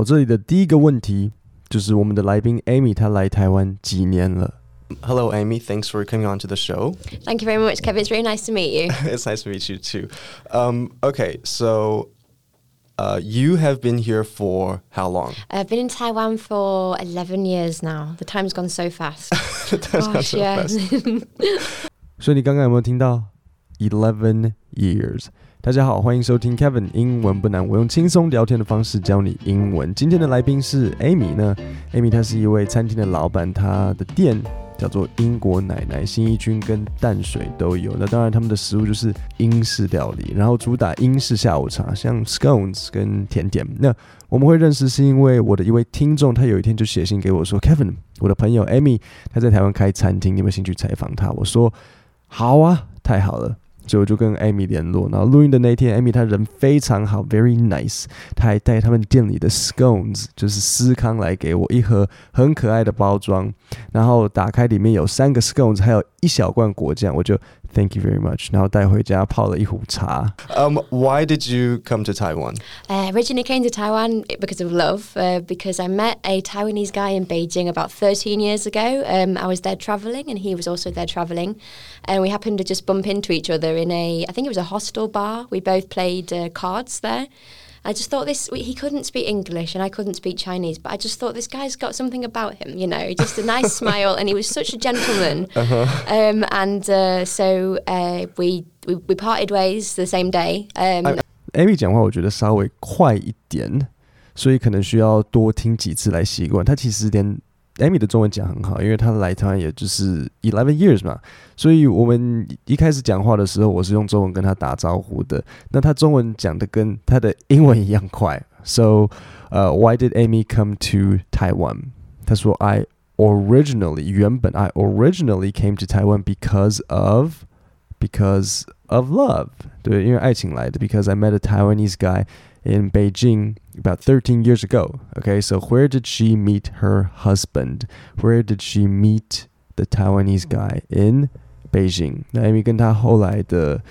好，这里的第一个问题就是我们的来宾 Amy，她来台湾几年了？ Hello, Amy. Thanks for coming on to the show. Thank you very much, Kevin. It's really nice to meet you. it's nice to meet you too. Um, okay, so uh, you have been here for how long? I've been in Taiwan for 11 years now. The time's gone so fast. That's not Gosh, so yeah. fast. 所以你刚刚有没有听到 eleven years？大家好，欢迎收听 Kevin 英文不难，我用轻松聊天的方式教你英文。今天的来宾是 Amy 呢，Amy 她是一位餐厅的老板，她的店叫做英国奶奶，新一军跟淡水都有。那当然他们的食物就是英式料理，然后主打英式下午茶，像 scones 跟甜点。那我们会认识是因为我的一位听众，他有一天就写信给我说，Kevin，我的朋友 Amy 她在台湾开餐厅，你有没有兴趣采访她？我说好啊，太好了。就我就跟 Amy 联络，然后录音的那天，Amy 她人非常好，very nice，她还带他们店里的 scones，就是司康来给我一盒很可爱的包装，然后打开里面有三个 scones，还有一小罐果酱，我就 thank you very much，然后带回家泡了一壶茶。 Um, why did you come to Taiwan? Uh, originally came to Taiwan because of love, uh, because I met a Taiwanese guy in Beijing about 13 years ago. Um, I was there traveling, and he was also there traveling, and we happened to just bump into each other in a, I think it was a hostel bar. We both played uh, cards there. I just thought this, he couldn't speak English and I couldn't speak Chinese, but I just thought this guy's got something about him, you know, just a nice smile, and he was such a gentleman. Um, and uh, so uh, we, we we parted ways the same day. Um, I- Amy 讲话我觉得稍微快一点，所以可能需要多听几次来习惯。她其实连 Amy 的中文讲很好，因为她来台湾也就是 eleven years 嘛，所以我们一开始讲话的时候，我是用中文跟她打招呼的。那她中文讲的跟她的英文一样快。So, 呃、w h y did Amy come to Taiwan？她说，I originally 原本 I originally came to Taiwan because of because of love，对，因为爱情来的。Because I met a Taiwanese guy in Beijing about 13 years ago. Okay, so where did she meet her husband? Where did she meet the Taiwanese guy in Beijing？那 Amy 跟她后来的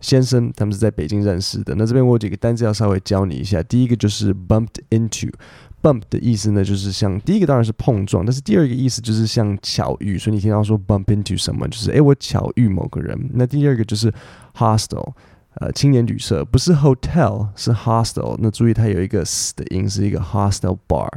先生他们是在北京认识的。那这边我有几个单词要稍微教你一下。第一个就是 bumped into。bump 的意思呢，就是像第一个当然是碰撞，但是第二个意思就是像巧遇，所以你听到说 bump into someone 就是诶、欸，我巧遇某个人。那第二个就是 hostel。呃青年旅社，不是 hotel，是 hostel。那注意它有一个 s 的音，是一个 hostel bar。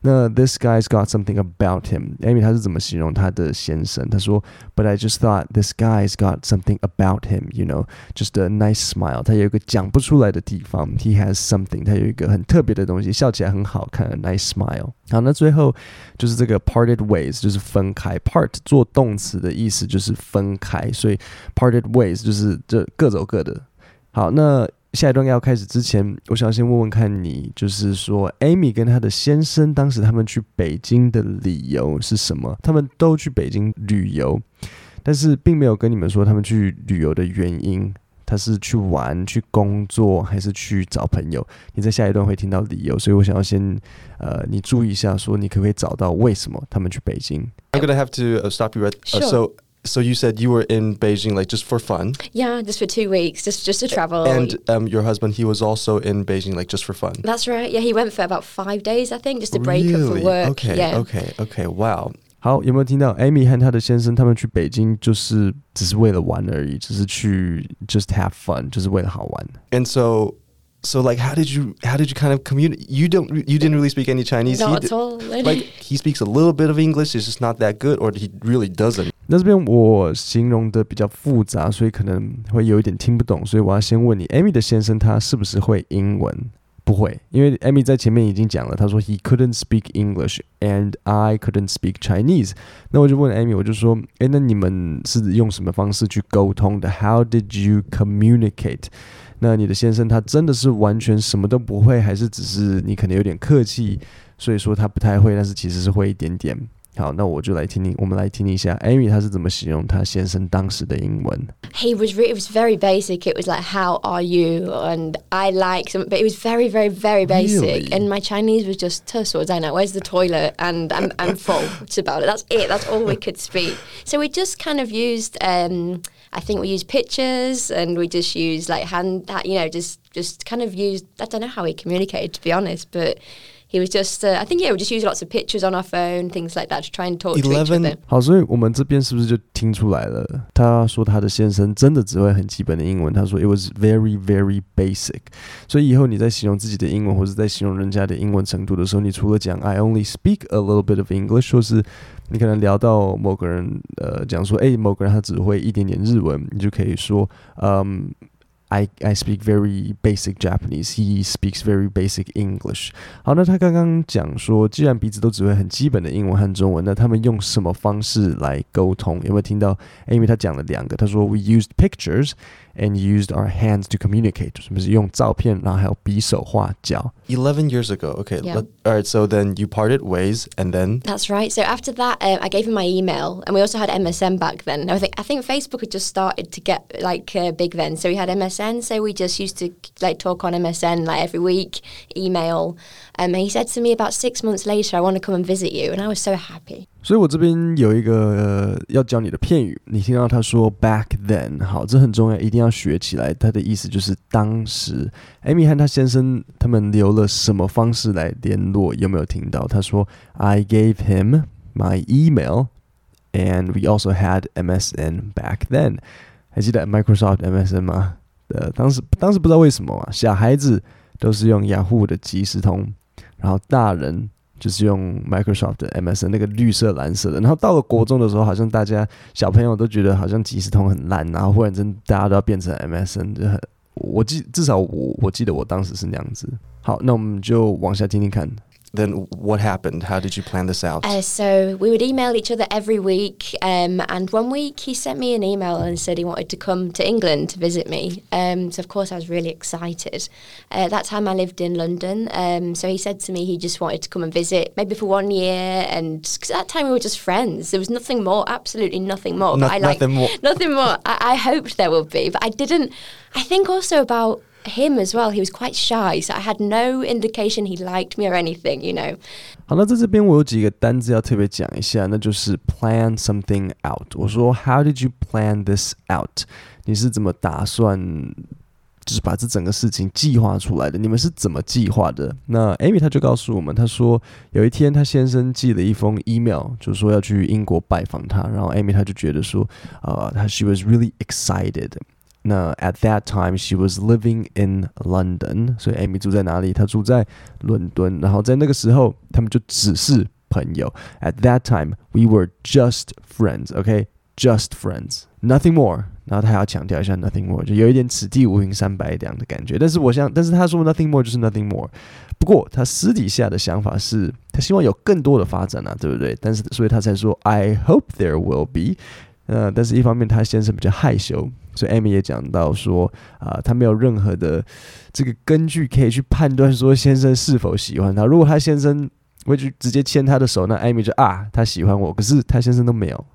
那 this guy's got something about him。Amy 他是怎么形容他的先生？他说，But I just thought this guy's got something about him. You know, just a nice smile. 他有一个讲不出来的地方。He has something. 他有一个很特别的东西，笑起来很好看。A nice smile. 好，那最后就是这个 parted ways，就是分开。Part 做动词的意思就是分开，所以 parted ways 就是这各走各的。 好，那下一段要开始之前，我想先问问看你，就是说，Amy 跟她的先生当时他们去北京的理由是什么？他们都去北京旅游，但是并没有跟你们说他们去旅游的原因。他是去玩、去工作，还是去找朋友？你在下一段会听到理由，所以我想要先，呃，你注意一下，说你可不可以找到为什么他们去北京？I'm gonna have to uh, stop you right. Uh, Sure. so, so you said you were in Beijing like just for fun, yeah, just for two weeks, just just to travel. and um, your husband he was also in Beijing like just for fun. That's right. Yeah, he went for about five days, I think, just to break up really? for work. Okay. yeah. Okay. Okay. Wow. 好，有没有听到 Amy 和她的先生他们去北京就是只是为了玩而已，只是去 just have fun，就是为了好玩。 And so, so like, how did you how did you kind of communicate? You don't you didn't really speak any Chinese. He Not did- at all. like he speaks a little bit of English. It's just not that good, or he really doesn't. 那这边我形容的比较复杂，所以可能会有一点听不懂，所以我要先问你，Amy 的先生他是不是会英文？不会，因为 Amy 在前面已经讲了，他说 he couldn't speak English and I couldn't speak Chinese。那我就问 Amy，我就说，诶，那你们是用什么方式去沟通的？How did you communicate？那你的先生他真的是完全什么都不会，还是只是你可能有点客气，所以说他不太会，但是其实是会一点点。好，那我就来听听，我们来听一下 Amy 她是怎么形容她先生当时的英文。 he was re- it was very basic. It was like, "How are you?" and "I like," some, but it was very, very, very basic. Really? And my Chinese was just "特所在哪? Where's the toilet?" and I'm, I'm full. It's about it. That's it. That's all we could speak. So we just kind of used. Um, I think we used pictures, and we just used like hand, you know, just just kind of used. I don't know how we communicated, to be honest, but He was just, uh, I think, yeah, we just use lots of pictures on our phone, things like that, to try and talk to each Eleven other. 好，所以我们这边是不是就听出来了？他说他的先生真的只会很基本的英文，他说 it was very very basic。所以以后你在形容自己的英文，或者在形容人家的英文程度的时候，你除了讲 I only speak a little bit of English，或是你可能聊到某个人，呃，讲说，诶，某个人他只会一点点日文，你就可以说，嗯。 I I speak very basic Japanese. He speaks very basic English. 好，那他刚刚讲说，既然彼此都只会很基本的英文和中文，那他们用什么方式来沟通？有没有听到因为他讲了两个，他说 We used pictures and used our hands to communicate，什么是用照片，然后还有比手画脚。 Eleven years ago. Okay. Yeah. let- all right. So then you parted ways, and then That's right. So after that, um, I gave him my email, and we also had MSN back then. I think I think Facebook had just started to get like uh, big then, so we had MSN. So we just used to like talk on MSN like every week, email. Um, and he said to me about six months later, "I want to come and visit you," and I was so happy. 所以我这边有一个、呃、要教你的片语，你听到他说 back then，好，这很重要，一定要学起来。它的意思就是当时，Amy 和她先生他们留了什么方式来联络？有没有听到？他说 I gave him my email and we also had MSN back then。还记得 Microsoft MSN 吗？呃，当时当时不知道为什么啊，小孩子都是用雅虎的即时通，然后大人就是用 Microsoft 的 MSN 那个绿色蓝色的，然后到了国中的时候，好像大家小朋友都觉得好像即时通很烂，然后忽然间大家都要变成 MSN，就很我记至少我我记得我当时是那样子。好，那我们就往下听听看。Then what happened? How did you plan this out? Uh, so we would email each other every week, um, and one week he sent me an email and said he wanted to come to England to visit me. Um, so of course I was really excited. Uh, that time I lived in London, um, so he said to me he just wanted to come and visit, maybe for one year, and because at that time we were just friends. There was nothing more, absolutely nothing more. Not- I liked nothing more. nothing more. I, I hoped there would be, but I didn't. I think also about him as well. He was quite shy, so I had no indication he liked me or anything. You know. 好，那在这边我有几个单字要特别讲一下，那就是 plan something out。我说 How did you plan this out？你是怎么打算，就是把这整个事情计划出来的？你们是怎么计划的？那 Amy 她就告诉我们，她说有一天她先生寄了一封 email，就是说要去英国拜访她，然后 Amy 她就觉得说，呃，她 she was really excited。 那 at that time she was living in London，所以 Amy 住在哪里？她住在伦敦。然后在那个时候，他们就只是朋友。At that time we were just friends，OK，just、friends，nothing more。然后他还要强调一下 nothing more，就有一点此地无银三百两的感觉。但是我想，但是他说 nothing more 就是 nothing more。不过他私底下的想法是，他希望有更多的发展啊，对不对？但是所以他才说 I hope there will be。 呃，但是一方面他先生比较害羞，所以 Amy 也讲到说，啊、他没有任何的这个根据可以去判断说先生是否喜欢他。如果他先生会去直接牵他的手，那 Amy 就啊，他喜欢我，可是他先生都没有。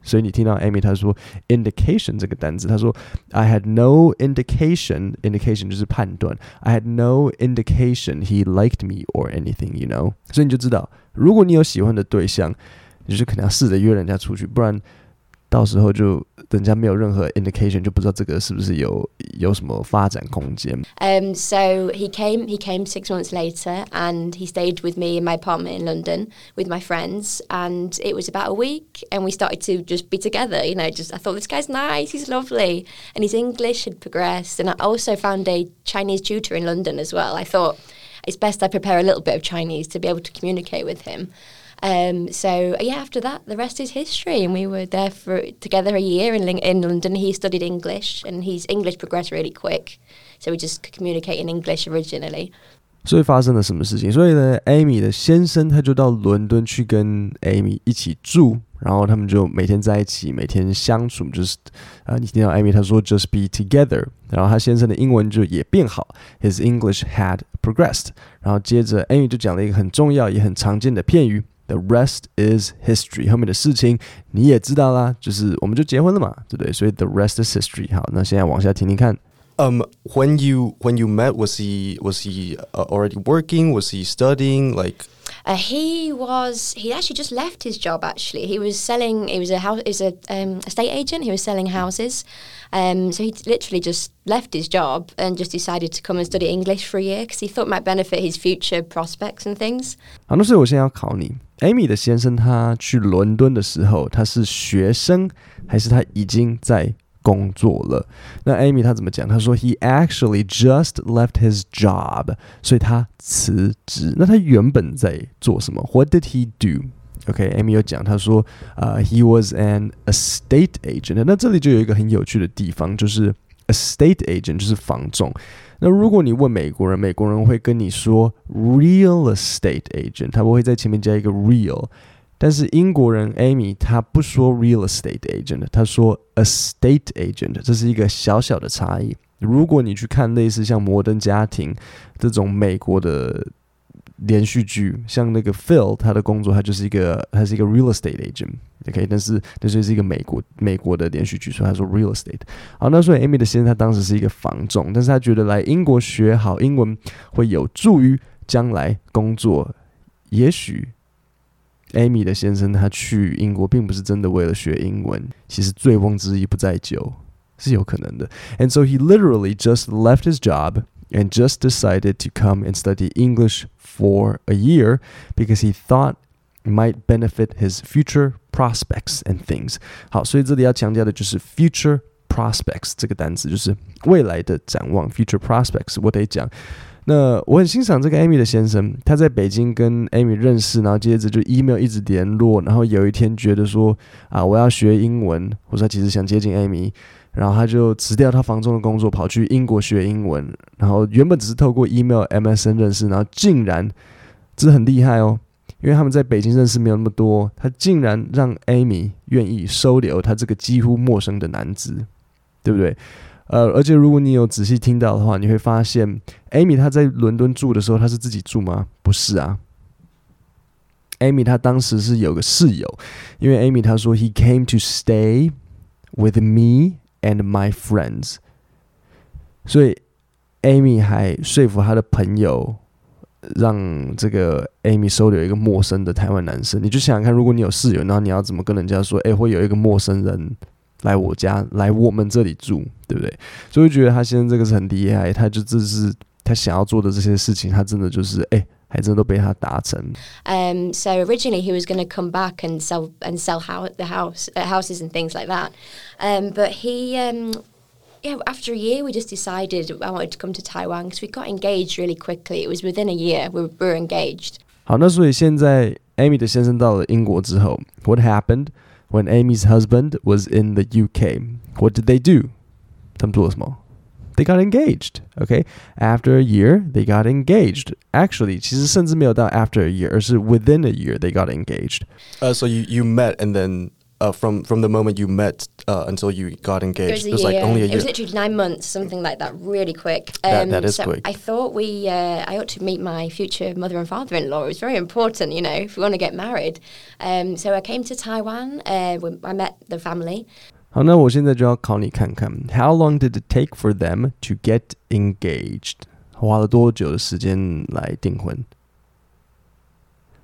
所以你听到 Amy 他说 indication 这个单词，他说 I had no indication，indication 就是判断，I had no indication he liked me or anything，you know。所以你就知道，如果你有喜欢的对象，你就可能要试着约人家出去，不然到时候就人家没有任何 indication，就不知道这个是不是有有什么发展空间。 Um, so he came. He came six months later, and he stayed with me in my apartment in London with my friends. And it was about a week, and we started to just be together. You know, just I thought this guy's nice, he's lovely, and his English had progressed. And I also found a Chinese tutor in London as well. I thought it's best I prepare a little bit of Chinese to be able to communicate with him. Um, so yeah, after that, the rest is history, and we were there for together a year in Ling- in London. He studied English, and his English progressed really quick, so we just could communicate in English originally. 所以发生了什么事情？所以呢，Amy 的先生他就到伦敦去跟 Amy 一起住， 然后他们就每天在一起，每天相处，就是呃，你听到 Amy 她说 just be together，然后他先生的英文就也变好，his English had progressed，然后接着 Amy 就讲了一个很重要也很常见的片语。The rest is history。后面的事情你也知道啦，就是我们就结婚了嘛，对不对？所以 the rest is history。好，那现在往下听听看。 Um, when you when you met, was he was he uh, already working? Was he studying? Like, Uh, he was. He actually just left his job. Actually, he was selling. He was a house. Is a um, estate agent. He was selling houses. Um, so he literally just left his job and just decided to come and study English for a year because he thought it might benefit his future prospects and things. 好，那所以我现在要考你，Amy 的先生他去伦敦的时候，他是学生还是他已经在 工作了。那 Amy 她怎么讲？她说 He actually just left his job，所以他辞职。那他原本在做什么？What did he do？OK，Amy、okay, 有讲，他说，呃、uh,，He was an estate agent。那这里就有一个很有趣的地方，就是 estate agent 就是房仲。那如果你问美国人，美国人会跟你说 real estate agent，他不会在前面加一个 real。 但是英国人 Amy 他不说 real estate agent，他说 estate agent，这是一个小小的差异。如果你去看类似像《摩登家庭》这种美国的连续剧，像那个 Phil，他的工作他就是一个他是一个 real estate agent，OK，但是这就是一个美国美国的连续剧，所以他说 real estate。好，那所以 Amy 的先生他当时是一个房总，但是他觉得来英国学好英文会有助于将来工作，也许。Amy 的先生他去英国并不是真的为了学英文，其实醉翁之意不在酒是有可能的。And so he literally just left his job and just decided to come and study English for a year because he thought it might benefit his future prospects and things. 好，所以这里要强调的就是 future prospects 这个单词，就是未来的展望。future prospects 我得讲。 那我很欣赏这个 Amy 的先生，他在北京跟 Amy 认识，然后接着就 email 一直联络，然后有一天觉得说啊，我要学英文，或者他其实想接近 Amy，然后他就辞掉他房中的工作，跑去英国学英文，然后原本只是透过 email MSN 认识，然后竟然这很厉害哦，因为他们在北京认识没有那么多，他竟然让 Amy 愿意收留他这个几乎陌生的男子，对不对？呃，而且如果你有仔细听到的话，你会发现，Amy 她在伦敦住的时候，她是自己住吗？不是啊，Amy 她当时是有个室友，因为 Amy 她说 He came to stay with me and my friends，所以 Amy 还说服她的朋友，让这个 Amy 收留一个陌生的台湾男生。你就想想看，如果你有室友，然后你要怎么跟人家说？哎，会有一个陌生人。来我家，来我们这里住，对不对？所以觉得他现在这个是很厉害，他就这是他想要做的这些事情，他真的就是哎，还真的都被他达成。Um, so originally he was going to come back and sell and sell how the house uh, houses and things like that, um, but he um. Yeah, after a year, we just decided I wanted to come to Taiwan because we got engaged really quickly. It was within a year we were engaged. 好，那所以现在 Amy 的先生到了英国之后，What happened? when Amy's husband was in the UK. What did they do? They got engaged. Okay, after a year, they got engaged. Actually, 其实甚至没有到 after a year, 而是 within a year they got engaged. Uh, so you you met and then uh, from from the moment you met uh, until you got engaged? It was, it was like only a year. It was literally nine months, something like that, really quick. Um, that, that is so quick. I thought we, uh, I ought to meet my future mother and father-in-law. It was very important, you know, if we want to get married. Um, so I came to Taiwan. Uh, I met the family. 好，那我现在就要考你看看，How long did it take for them to get engaged？花了多久的时间来订婚？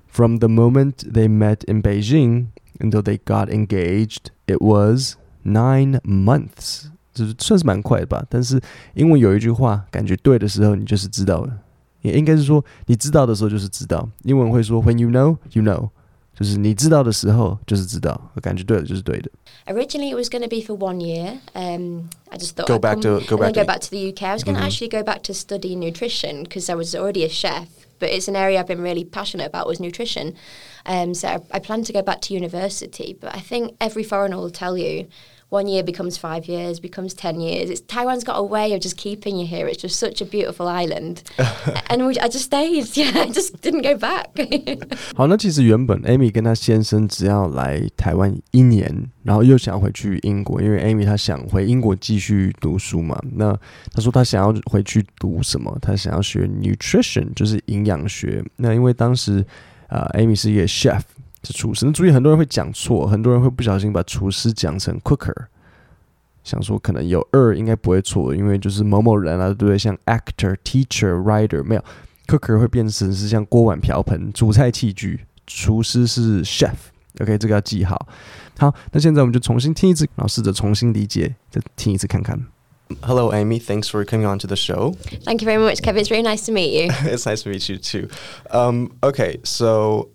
From the moment they met in Beijing until they got engaged. It was nine months，就是算是蛮快的吧。但是英文有一句话，感觉对的时候，你就是知道了。也应该是说，你知道的时候就是知道。英文会说 "When you know, you know"，就是你知道的时候就是知道，感觉对了就是对的。Originally, it was going to be for one year. Um, I just thought go back to go back to, go back to the UK. I was going to mm-hmm. actually go back to study nutrition because I was already a chef but it's an area I've been really passionate about was nutrition. Um, so I, I plan to go back to university, but I think every foreigner will tell you one year becomes five years, becomes 10 years. It's, Taiwan's got a way of just keeping you here. It's just such a beautiful island. and we, I just stayed. Yeah, I just didn't go back. 好，那其实原本 Amy 跟她先生只要来台湾一年，然后又想回去英国，因为 Amy 她想回英国继续读书嘛。那她说她想要回去读什么？她想要学 nutrition，就是营养学。那因为当时啊、呃、，Amy 是一个 chef。 是厨师，那注意很多人会讲错，很多人会不小心把厨师讲成 cooker，想说可能有二应该不会错，因为就是某某人啊，对不对？像 actor、teacher、writer 没有 cooker 会变成是像锅碗瓢盆、煮菜器具，厨师是 chef。OK，这个要记好。好，那现在我们就重新听一次，然后试着重新理解，再听一次看看。Hello, Amy. Thanks for coming on to the show. Thank you very much, Kevin. It's really nice to meet you. it's nice to meet you too. Um, okay, so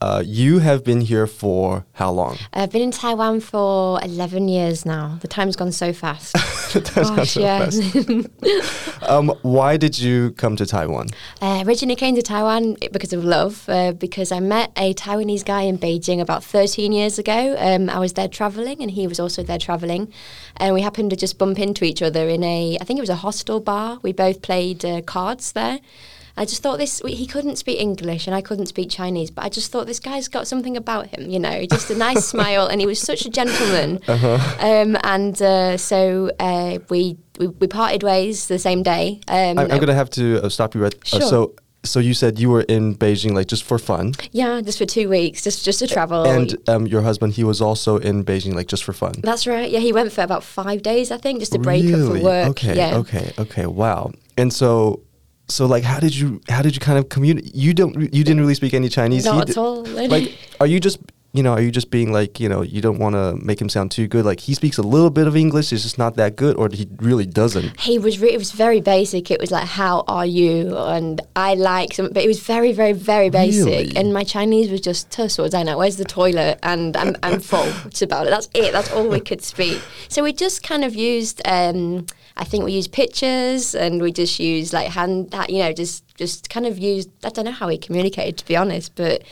uh, you have been here for how long? I've been in Taiwan for 11 years now. The time's gone so fast. Not Gosh, so yeah. fast. Um, why did you come to Taiwan? Uh, originally came to Taiwan because of love, uh, because I met a Taiwanese guy in Beijing about 13 years ago. Um, I was there traveling, and he was also there traveling, and we happened to just bump into each other in a, I think it was a hostel bar. We both played uh, cards there. I just thought this, he couldn't speak English and I couldn't speak Chinese, but I just thought this guy's got something about him, you know, just a nice smile, and he was such a gentleman. Um, and uh, so uh, we, we we parted ways the same day. Um, I'm, I'm gonna have to uh, stop you right. Uh, Sure. so, so you said you were in Beijing like just for fun, Yeah, just for two weeks, just just to travel. and um, your husband he was also in Beijing like just for fun. That's right. Yeah, he went for about five days, I think, just to break up for work. Okay, yeah. okay, okay. Wow. And so, so like, how did you how did you kind of communicate? You don't you didn't really speak any Chinese. Not at all. Like, are you just you know are you just being like you know you don't want to make him sound too good? Like he speaks a little bit of English, it's just not that good, or he really doesn't. he was re- it was very basic. It was like, "How are you?" and I like some, but it was very, very, very basic. Really? And my Chinese was just "tussle know Where's the toilet?" and I'm, I'm full. It's about it. That's it. That's all we could speak. So we just kind of used. Um, I think we used pictures, and we just used like hand, you know, just just kind of used. I don't know how he communicated, to be honest, but.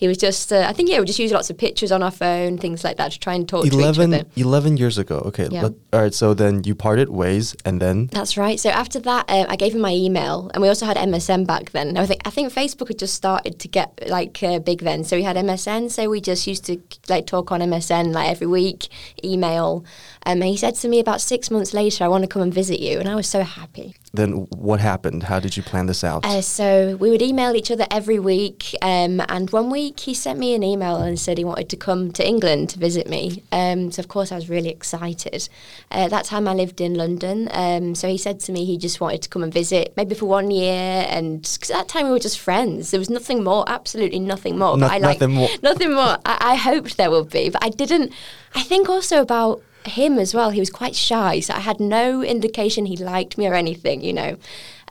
He was just, uh, I think, yeah, we just used lots of pictures on our phone, things like that, to try and talk to each 11, other. 11 years ago. Okay. Yeah. let- all right. So then you parted ways, and then That's right. So after that, uh, I gave him my email, and we also had MSN back then. I think I think Facebook had just started to get like uh, big then, so we had MSN. So we just used to like talk on MSN like every week, email. Um, and he said to me about six months later, "I want to come and visit you," and I was so happy. Then what happened? How did you plan this out? Uh, so we would email each other every week, um, and one week he sent me an email and said he wanted to come to England to visit me. Um, so of course I was really excited. Uh, at that time I lived in London, um, so he said to me he just wanted to come and visit, maybe for one year, and because at that time we were just friends. There was nothing more, absolutely nothing more. No- but I liked- nothing more. nothing more. I, I hoped there would be, but I didn't. I think also about him as well. He was quite shy, so I had no indication he liked me or anything, you know.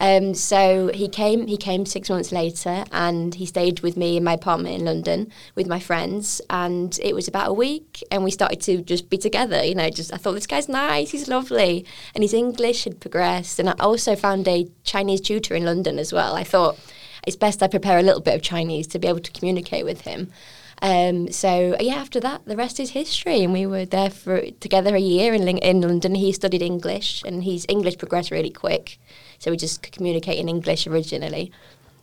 Um, so he came. He came six months later, and he stayed with me in my apartment in London with my friends. And it was about a week, and we started to just be together. You know, just I thought this guy's nice, he's lovely, and his English had progressed. And I also found a Chinese tutor in London as well. I thought it's best I prepare a little bit of Chinese to be able to communicate with him. Um, so yeah, after that, the rest is history, and we were there for together a year in in London. He studied English, and his English progressed really quick, so we just communicate in English originally.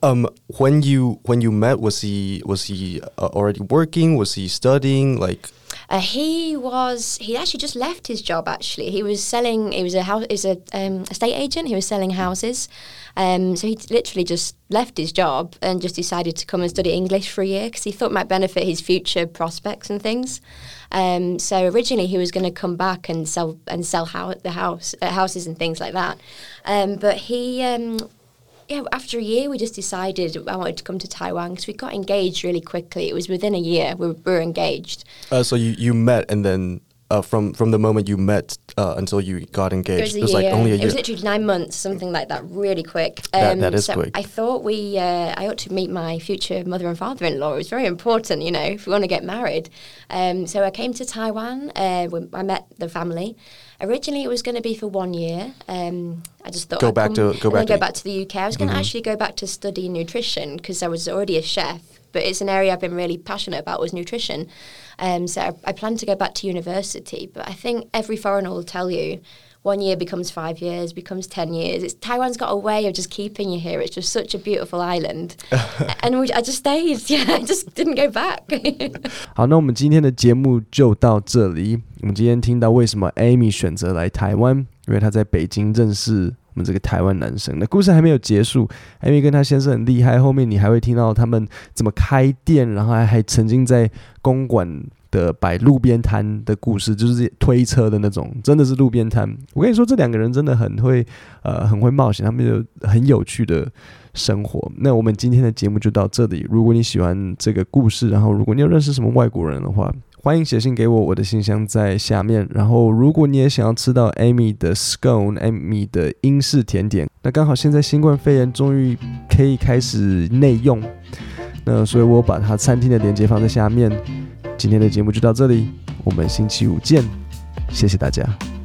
Um, when you when you met, was he was he uh, already working? Was he studying? Like, Uh, he was. He actually just left his job. Actually, he was selling. He was a house. He was a um, estate agent. He was selling houses. Um, so he literally just left his job and just decided to come and study English for a year because he thought might benefit his future prospects and things. Um, so originally he was going to come back and sell and sell hou- the house uh, houses and things like that. Um, but he. Um, yeah, after a year, we just decided I wanted to come to Taiwan because we got engaged really quickly. It was within a year we were, we were engaged. uh, so you you met, and then uh, from from the moment you met uh, until you got engaged, It was a year. like only a year. It was literally nine months, something like that, really quick. That- that is so quick. I thought we, uh, I ought to meet my future mother and father-in-law. It was very important, you know, if we want to get married. Um, so I came to Taiwan. Uh, I met the family. Originally, it was going to be for one year. Um, I just thought Go I'd back come to- go and back then go to- back to the UK. I was going to actually go back to study nutrition because I was already a chef. But it's an area I've been really passionate about was nutrition. Um, so I, I plan to go back to university. But I think every foreigner will tell you one year becomes five years, becomes 10 years. It's, Taiwan's got a way of just keeping you here. It's just such a beautiful island. and we, I just stayed. Yeah, I just didn't go back. 好，那我们今天的节目就到这里。 我们今天听到为什么 Amy 选择来台湾，因为她在北京认识我们这个台湾男生。那故事还没有结束，Amy 跟她先生很厉害，后面你还会听到他们怎么开店，然后还还曾经在公馆的摆路边摊的故事，就是推车的那种，真的是路边摊。我跟你说，这两个人真的很会，呃，很会冒险，他们有很有趣的生活。那我们今天的节目就到这里。如果你喜欢这个故事，然后如果你有认识什么外国人的话，欢迎写信给我，我的信箱在下面。然后，如果你也想要吃到 Amy 的 scone，Amy 的英式甜点，那刚好现在新冠肺炎终于可以开始内用，那所以我把它餐厅的连接放在下面。今天的节目就到这里，我们星期五见，谢谢大家。